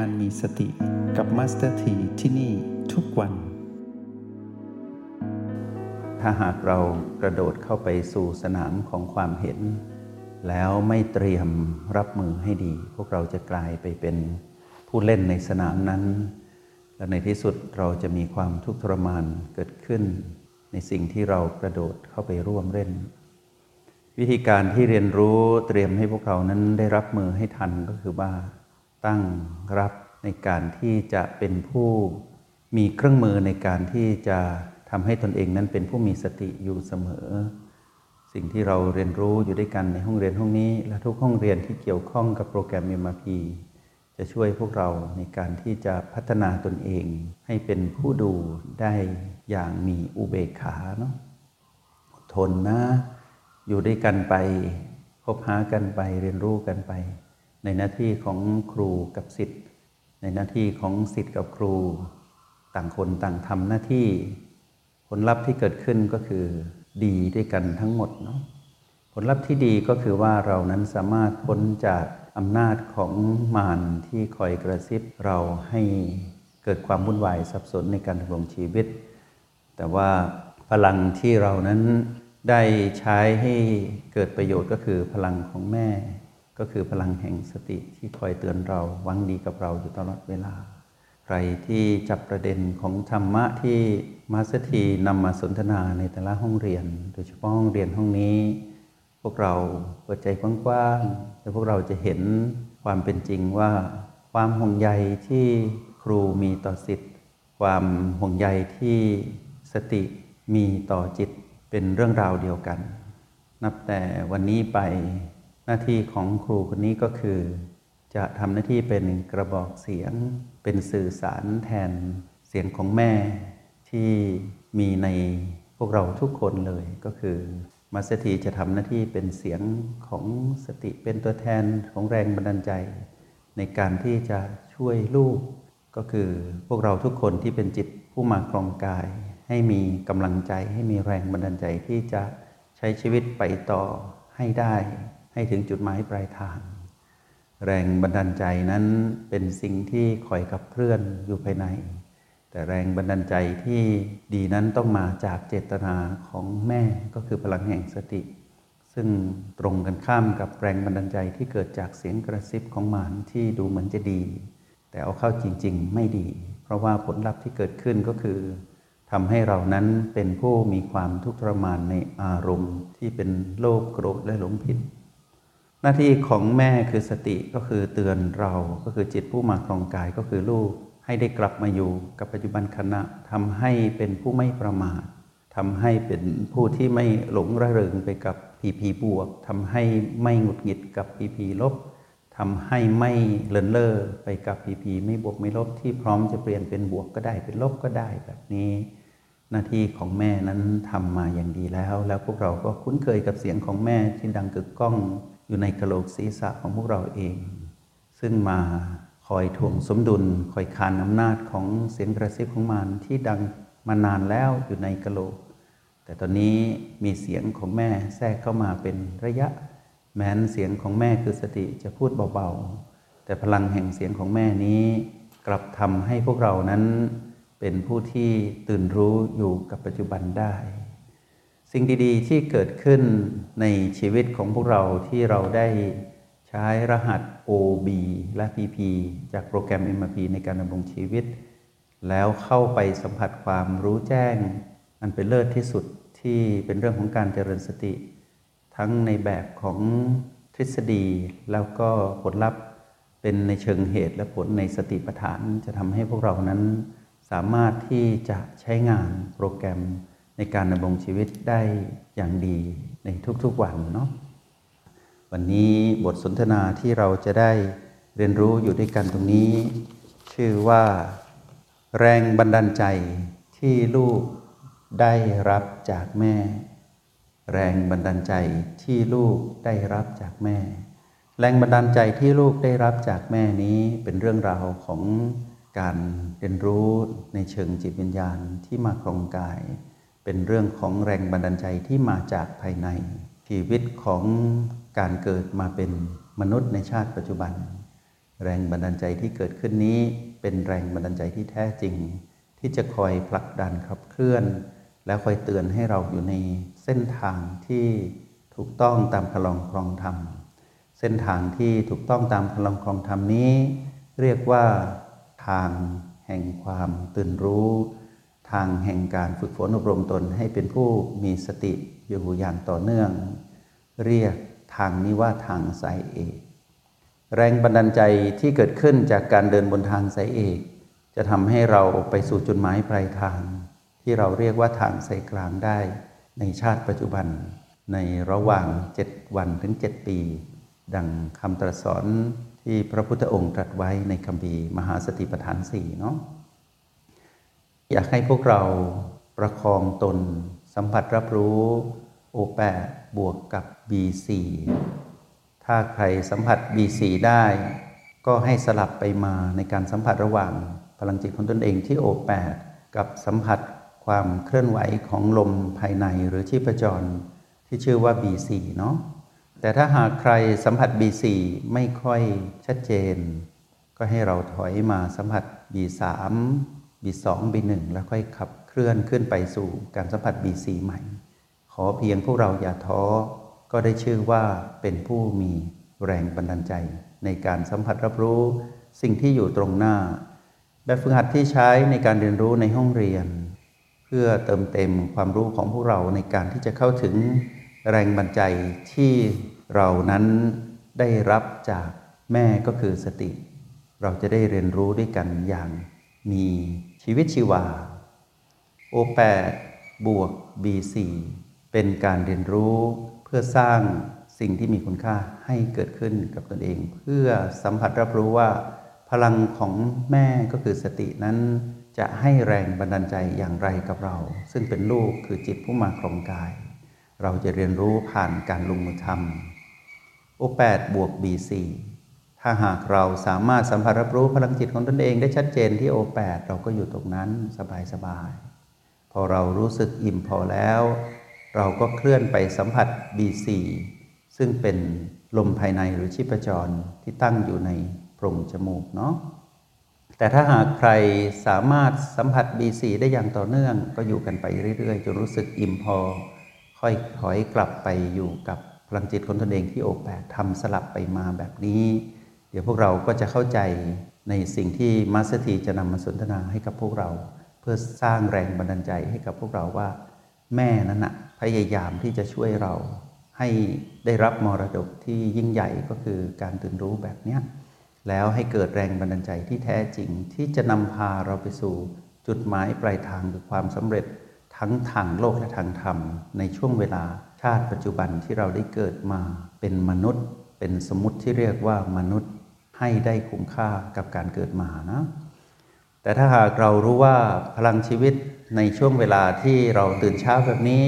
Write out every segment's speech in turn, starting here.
การมีสติกับมาสเตอร์ทีที่นี่ทุกวัน ถ้าหากเรากระโดดเข้าไปสู่สนามของความเห็น แล้วไม่เตรียมรับมือให้ดี พวกเราจะกลายไปเป็นผู้เล่นในสนามนั้น และในที่สุดเราจะมีความทุกข์ทรมานเกิดขึ้น ในสิ่งที่เรากระโดดเข้าไปร่วมเล่นวิธีการที่เรียนรู้เตรียมให้พวกเรานั้นได้รับมือให้ทันก็คือว่า ตั้งรับในการที่จะเป็นผู้มีเครื่องมือในการที่จะทำให้ตนเองนั้นเป็นผู้มีสติอยู่เสมอ สิ่งที่เราเรียนรู้อยู่ด้วยกันในห้องเรียนห้องนี้ และทุกห้องเรียนที่เกี่ยวข้องกับโปรแกรม MRP จะช่วยพวกเราในการที่จะพัฒนาตนเอง ให้เป็นผู้ดูได้อย่างมีอุเบกขาเนาะอดทนนะ อยู่ด้วยกันไป พบหากันไปเรียนรู้กันไป ในหน้าที่ของครูกับสิทธิ์ ในหน้าที่ของสิทธิ์กับครู ต่างคนต่างทำหน้าที่ ผลลัพธ์ที่เกิดขึ้นก็คือดีด้วยกันทั้งหมดเนาะผลลัพธ์ที่ดีก็คือว่าเรานั้นสามารถพ้นจากอำนาจของมารที่คอยกระซิบเราให้เกิดความวุ่นวายสับสนในการดำรงชีวิต แต่ว่าพลังที่เรานั้นได้ใช้ให้เกิดประโยชน์ก็คือพลังของแม่ ก็คือพลังแห่งสติที่คอยเตือนเราหวังดีกับเราอยู่ตลอดเวลา ใครที่จับประเด็นของธรรมะที่มาสถีนำมาสนทนาในแต่ละห้องเรียน โดยเฉพาะห้องเรียนห้องนี้ พวกเราเปิดใจกว้างๆและพวกเราจะเห็นความเป็นจริงว่า ความห่วงใยที่ครูมีต่อสิทธิ์ ความห่วงใยที่สติมีต่อจิตเป็นเรื่องราวเดียวกัน นับแต่วันนี้ไป หน้าที่ของครูคนนี้ก็คือ จะทำหน้าที่เป็นกระบอกเสียง เป็นสื่อสารแทนเสียงของแม่ที่มีในพวกเราทุกคนเลยก็คือมาสถีจะทำหน้าที่เป็นเสียงของสติเป็นตัวแทนของแรงบันดาลใจ ในการที่จะช่วยลูก ก็คือพวกเราทุกคนที่เป็นจิตผู้มาครองกาย ให้มีกำลังใจให้มีแรงบันดาลใจที่จะใช้ชีวิตไปต่อให้ได้ ให้ถึงจุดหมายปลายทาง แรงบันดาลใจนั้นเป็นสิ่งที่คอยกับเคลื่อนอยู่ภายใน แต่แรงบันดาลใจที่ดีนั้นต้องมาจากเจตนาของแม่ก็คือพลังแห่งสติ ซึ่งตรงกันข้ามกับแรงบันดาลใจที่เกิดจากเสียงกระซิบของหมารที่ดูเหมือนจะดี แต่เอาเข้าจริง ๆ ไม่ดี เพราะว่าผลลัพธ์ที่เกิดขึ้นก็คือทำให้เรานั้นเป็นผู้มีความทุกข์ทรมานในอารมณ์ที่เป็นโลภโกรธและหลงผิด หน้าที่ของแม่คือสติก็คือเตือนเราก็คือจิตผู้มาครองกายก็คือลูกให้ได้กลับมาอยู่กับปัจจุบันขณะทำให้เป็นผู้ไม่ประมาททำให้เป็นผู้ที่ไม่หลงระเริงไปกับพีพีบวกทำให้ไม่หงุดหงิดกับพีพีลบทำให้ไม่เลินเล่อไปกับพีพีไม่บวกไม่ลบที่พร้อมจะเปลี่ยนเป็นบวกก็ได้เป็นลบก็ได้แบบนี้ หน้าที่ของแม่นั้นทำมาอย่างดีแล้ว แล้วพวกเราก็คุ้นเคยกับเสียงของแม่ที่ดังกึกก้อง อยู่ในกระโหลกศีรษะของพวกเราเอง ซึ่งมาคอยถ่วงสมดุล คอยคานอำนาจของเสียงกระซิบของมันที่ดังมานานแล้วอยู่ในกระโหลก แต่ตอนนี้มีเสียงของแม่แทรกเข้ามาเป็นระยะ แม้นเสียงของแม่คือสติจะพูดเบาๆ แต่พลังแห่งเสียงของแม่นี้ กลับทำให้พวกเรานั้นเป็นผู้ที่ตื่นรู้อยู่กับปัจจุบันได้ สิ่งดีๆ ที่เกิดขึ้นในชีวิตของพวกเราที่เราได้ใช้รหัส OB และ PP จากโปรแกรม MRP ในการดำรงชีวิต แล้วเข้าไปสัมผัสความรู้แจ้ง อันเป็นเลิศที่สุดที่เป็นเรื่องของการเจริญสติ ทั้งในแบบของทฤษฎีแล้วก็ผลลัพธ์เป็นในเชิงเหตุและผลในสติปัฏฐานจะทำให้พวกเรานั้นสามารถที่จะใช้งานโปรแกรม ในการดำรงชีวิตได้อย่างดีในทุกๆวันเนาะวันนี้บทสนทนาที่เราจะได้เรียนรู้อยู่ด้วยกันตรงนี้ ชื่อว่าแรงบันดาลใจที่ลูกได้รับจากแม่ แรงบันดาลใจที่ลูกได้รับจากแม่ แรงบันดาลใจที่ลูกได้รับจากแม่นี้เป็นเรื่องราวของการเรียนรู้ในเชิงจิตวิญญาณที่มาครองกาย เป็นเรื่องของแรงบันดาลใจที่มาจากภายใน ชีวิตของการเกิดมาเป็นมนุษย์ในชาติปัจจุบัน แรงบันดาลใจที่เกิดขึ้นนี้เป็นแรงบันดาลใจที่แท้จริง ที่จะคอยผลักดันขับเคลื่อน และคอยเตือนให้เราอยู่ในเส้นทางที่ถูกต้องตามพลังครองธรรม เส้นทางที่ถูกต้องตามพลังครองธรรมนี้ เรียกว่าทางแห่งความตื่นรู้ ทางแห่งการฝึกฝนอบรมตนให้เป็นผู้มีสติอยู่อย่างต่อเนื่อง เรียกทางนี้ว่าทางสายเอกแรงบันดาลใจที่เกิดขึ้นจากการเดินบนทางสายเอก จะทำให้เราไปสู่จุดหมายปลายทาง ที่เราเรียกว่าทางสายกลางได้ในชาติปัจจุบัน ในระหว่างเจ็ดวันถึงเจ็ดปี ดังคำตรัสสอนที่พระพุทธองค์ตรัสไว้ในคำบีมหาสติปัฏฐานสี่เนาะ อยากให้พวกเราประคองตน สัมผัสรับรู้ โอแปบวกกับ B4 ถ้าใครสัมผัส B4 ได้ ก็ให้สลับไปมาในการสัมผัสระหว่าง พลังจิตของตนเองที่โอแปกับสัมผัสความเคลื่อนไหวของลมภายในหรือชีพจร ที่ชื่อว่า B4 เนาะแต่ถ้าหากใครสัมผัส B4 ไม่ค่อยชัดเจน ก็ให้เราถอยมาสัมผัส B3 B2 B1 แล้วค่อยขับเคลื่อนขึ้นไปสู่การสัมผัส B4 ใหม่ ขอเพียงพวกเราอย่าท้อ ก็ได้ชื่อว่าเป็นผู้มีแรงบันดาลใจ ในการสัมผัสรับรู้สิ่งที่อยู่ตรงหน้า แบบฝึกหัดที่ใช้ในการเรียนรู้ในห้องเรียน เพื่อเติมเต็มความรู้ของพวกเราในการที่จะเข้าถึงแรงบันดาลใจที่เรานั้นได้รับจากแม่ก็คือสติ เราจะได้เรียนรู้ด้วยกันอย่าง มีชีวิตชีวา O8 บวก B4 เป็นการเรียนรู้เพื่อสร้างสิ่งที่มีคุณค่าให้เกิดขึ้นกับตนเอง เพื่อสัมผัสรับรู้ว่า พลังของแม่ก็คือสตินั้น จะให้แรงบันดาลใจอย่างไรกับเรา ซึ่งเป็นลูกคือจิตผู้มาครองกาย เราจะเรียนรู้ผ่านการลงมือทำ O8 บวก B4 ถ้าหากเราสามารถสัมผัสรับรู้พลังจิตของตนเองได้ชัดเจนที่ O8 เราก็อยู่ตรงนั้นสบายๆ พอเรารู้สึกอิ่มพอแล้ว เราก็เคลื่อนไปสัมผัส B4 ซึ่งเป็นลมภายในหรือชีพจรที่ตั้งอยู่ในโพรงจมูกเนาะแต่ถ้าหากใครสามารถสัมผัส B4 ได้อย่างต่อเนื่องก็อยู่กันไปเรื่อยๆ จนรู้สึกอิ่มพอ ค่อยถอยกลับไปอยู่กับพลังจิตของตนเองที่ O แปดทำสลับไปมาแบบนี้ เดี๋ยวพวกเราก็จะเข้าใจในสิ่งที่มาสเตอร์ทีจะนำมาสนทนาให้กับพวกเรา เพื่อสร้างแรงบันดาลใจให้กับพวกเราว่า แม่นั้นนะพยายามที่จะช่วยเรา ให้ได้รับมรดกที่ยิ่งใหญ่ก็คือการตื่นรู้แบบนี้แล้วให้เกิดแรงบันดาลใจที่แท้จริงที่จะนำพาเราไปสู่จุดหมายปลายทางคือความสำเร็จทั้งทางโลกและทางธรรม ในช่วงเวลาชาติปัจจุบันที่เราได้เกิดมาเป็นมนุษย์ เป็นสมมติที่เรียกว่ามนุษย์ ให้ได้คุ้มค่ากับการเกิดมานะ แต่ถ้าหากเรารู้ว่าพลังชีวิตในช่วงเวลาที่เราตื่นเช้าแบบนี้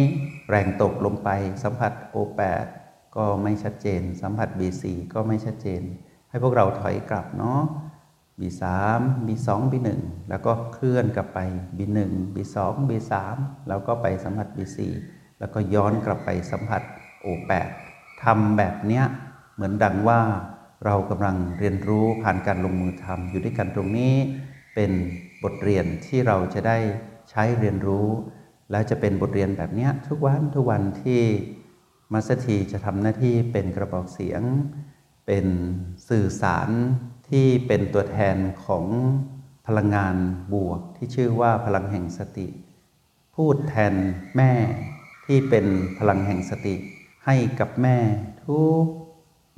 แรงตกลงไปสัมผัส O8 ก็ไม่ชัดเจน สัมผัส B4 ก็ไม่ชัดเจน ให้พวกเราถอยกลับเนาะ B3 B2 B1 แล้วก็เคลื่อนกลับไป B1 B2 B3 แล้วก็ไปสัมผัส B4 แล้วก็ย้อนกลับไปสัมผัส O8 ทำแบบเนี้ยเหมือนดังว่า เรากำลังเรียนรู้ผ่านการลงมือทำอยู่ด้วยกันตรงนี้ เป็นบทเรียนที่เราจะได้ใช้เรียนรู้ แล้วจะเป็นบทเรียนแบบนี้ทุกวันทุกวันที่มาสทีจะทำหน้าที่เป็นกระบอกเสียง เป็นสื่อสารที่เป็นตัวแทนของพลังงานบวกที่ชื่อว่าพลังแห่งสติ พูดแทนแม่ที่เป็นพลังแห่งสติ ให้กับแม่ทุก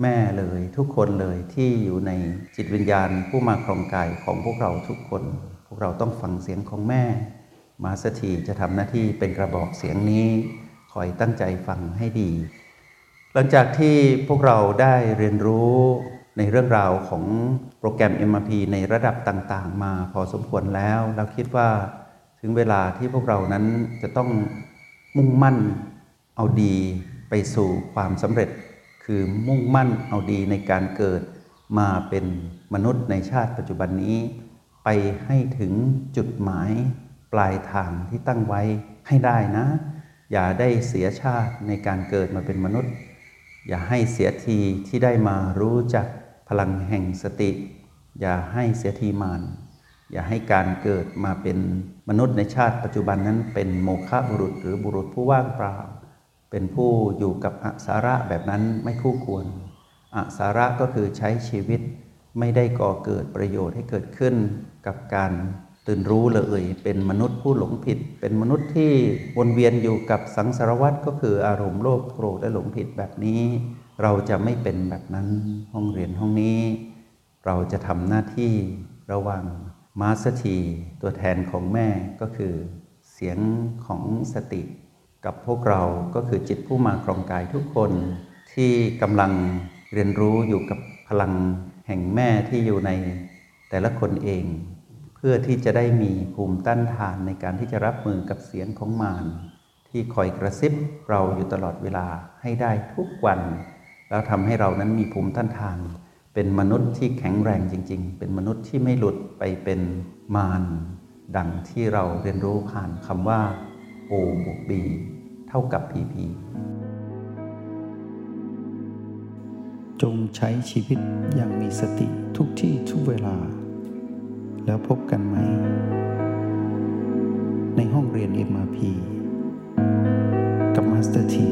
แม่เลยทุกคนเลยที่อยู่ในจิตวิญญาณผู้มาครองกายของพวกเราทุกคน พวกเราต้องฟังเสียงของแม่ มาสถีจะทำหน้าที่เป็นกระบอกเสียงนี้ คอยตั้งใจฟังให้ดี หลังจากที่พวกเราได้เรียนรู้ในเรื่องราวของโปรแกรม MRP ในระดับต่างๆ มาพอสมควรแล้วเราคิดว่าถึงเวลาที่พวกเรานั้นจะต้องมุ่งมั่นเอาดีไปสู่ความสำเร็จ คือมุ่งมั่นเอาดีในการเกิดมาเป็นมนุษย์ในชาติปัจจุบันนี้ ไปให้ถึงจุดหมายปลายทางที่ตั้งไว้ให้ได้นะ อย่าได้เสียชาติในการเกิดมาเป็นมนุษย์ อย่าให้เสียทีที่ได้มารู้จักพลังแห่งสติ อย่าให้เสียทีมานอย่าให้การเกิดมาเป็นมนุษย์ในชาติปัจจุบันนั้นเป็นโมฆะบุรุษหรือบุรุษผู้ว่างเปล่า เป็นผู้อยู่กับอสาระแบบนั้นไม่คู่ควรอสาระก็คือใช้ชีวิตไม่ได้ก่อเกิดประโยชน์ให้เกิดขึ้นกับการตื่นรู้เลย เป็นมนุษย์ผู้หลงผิด เป็นมนุษย์ที่วนเวียนอยู่กับสังสารวัฏก็คืออารมณ์โลภโกรธและหลงผิดแบบนี้ เราจะไม่เป็นแบบนั้นห้องเรียนห้องนี้ เราจะทำหน้าที่ระวังมาสถีตัวแทนของแม่ก็คือเสียงของสติ กับพวกเราก็คือจิตผู้มาครองกายทุกคนที่กำลังเรียนรู้อยู่กับพลังแห่งแม่ที่อยู่ในแต่ละคนเอง เพื่อที่จะได้มีภูมิต้านทานในการที่จะรับมือกับเสียงของมารที่คอยกระซิบเราอยู่ตลอดเวลาให้ได้ทุกวัน แล้วทำให้เรานั้นมีภูมิต้านทาน เป็นมนุษย์ที่แข็งแรงจริง ๆ เป็นมนุษย์ที่ไม่หลุดไปเป็นมารดังที่เราเรียนรู้ผ่านคำว่า O บวก B เท่ากับ PP จงใช้ชีวิตอย่างมีสติทุกที่ทุกเวลา แล้วพบกันไหม ในห้องเรียน MRP กับมาสเตอร์ที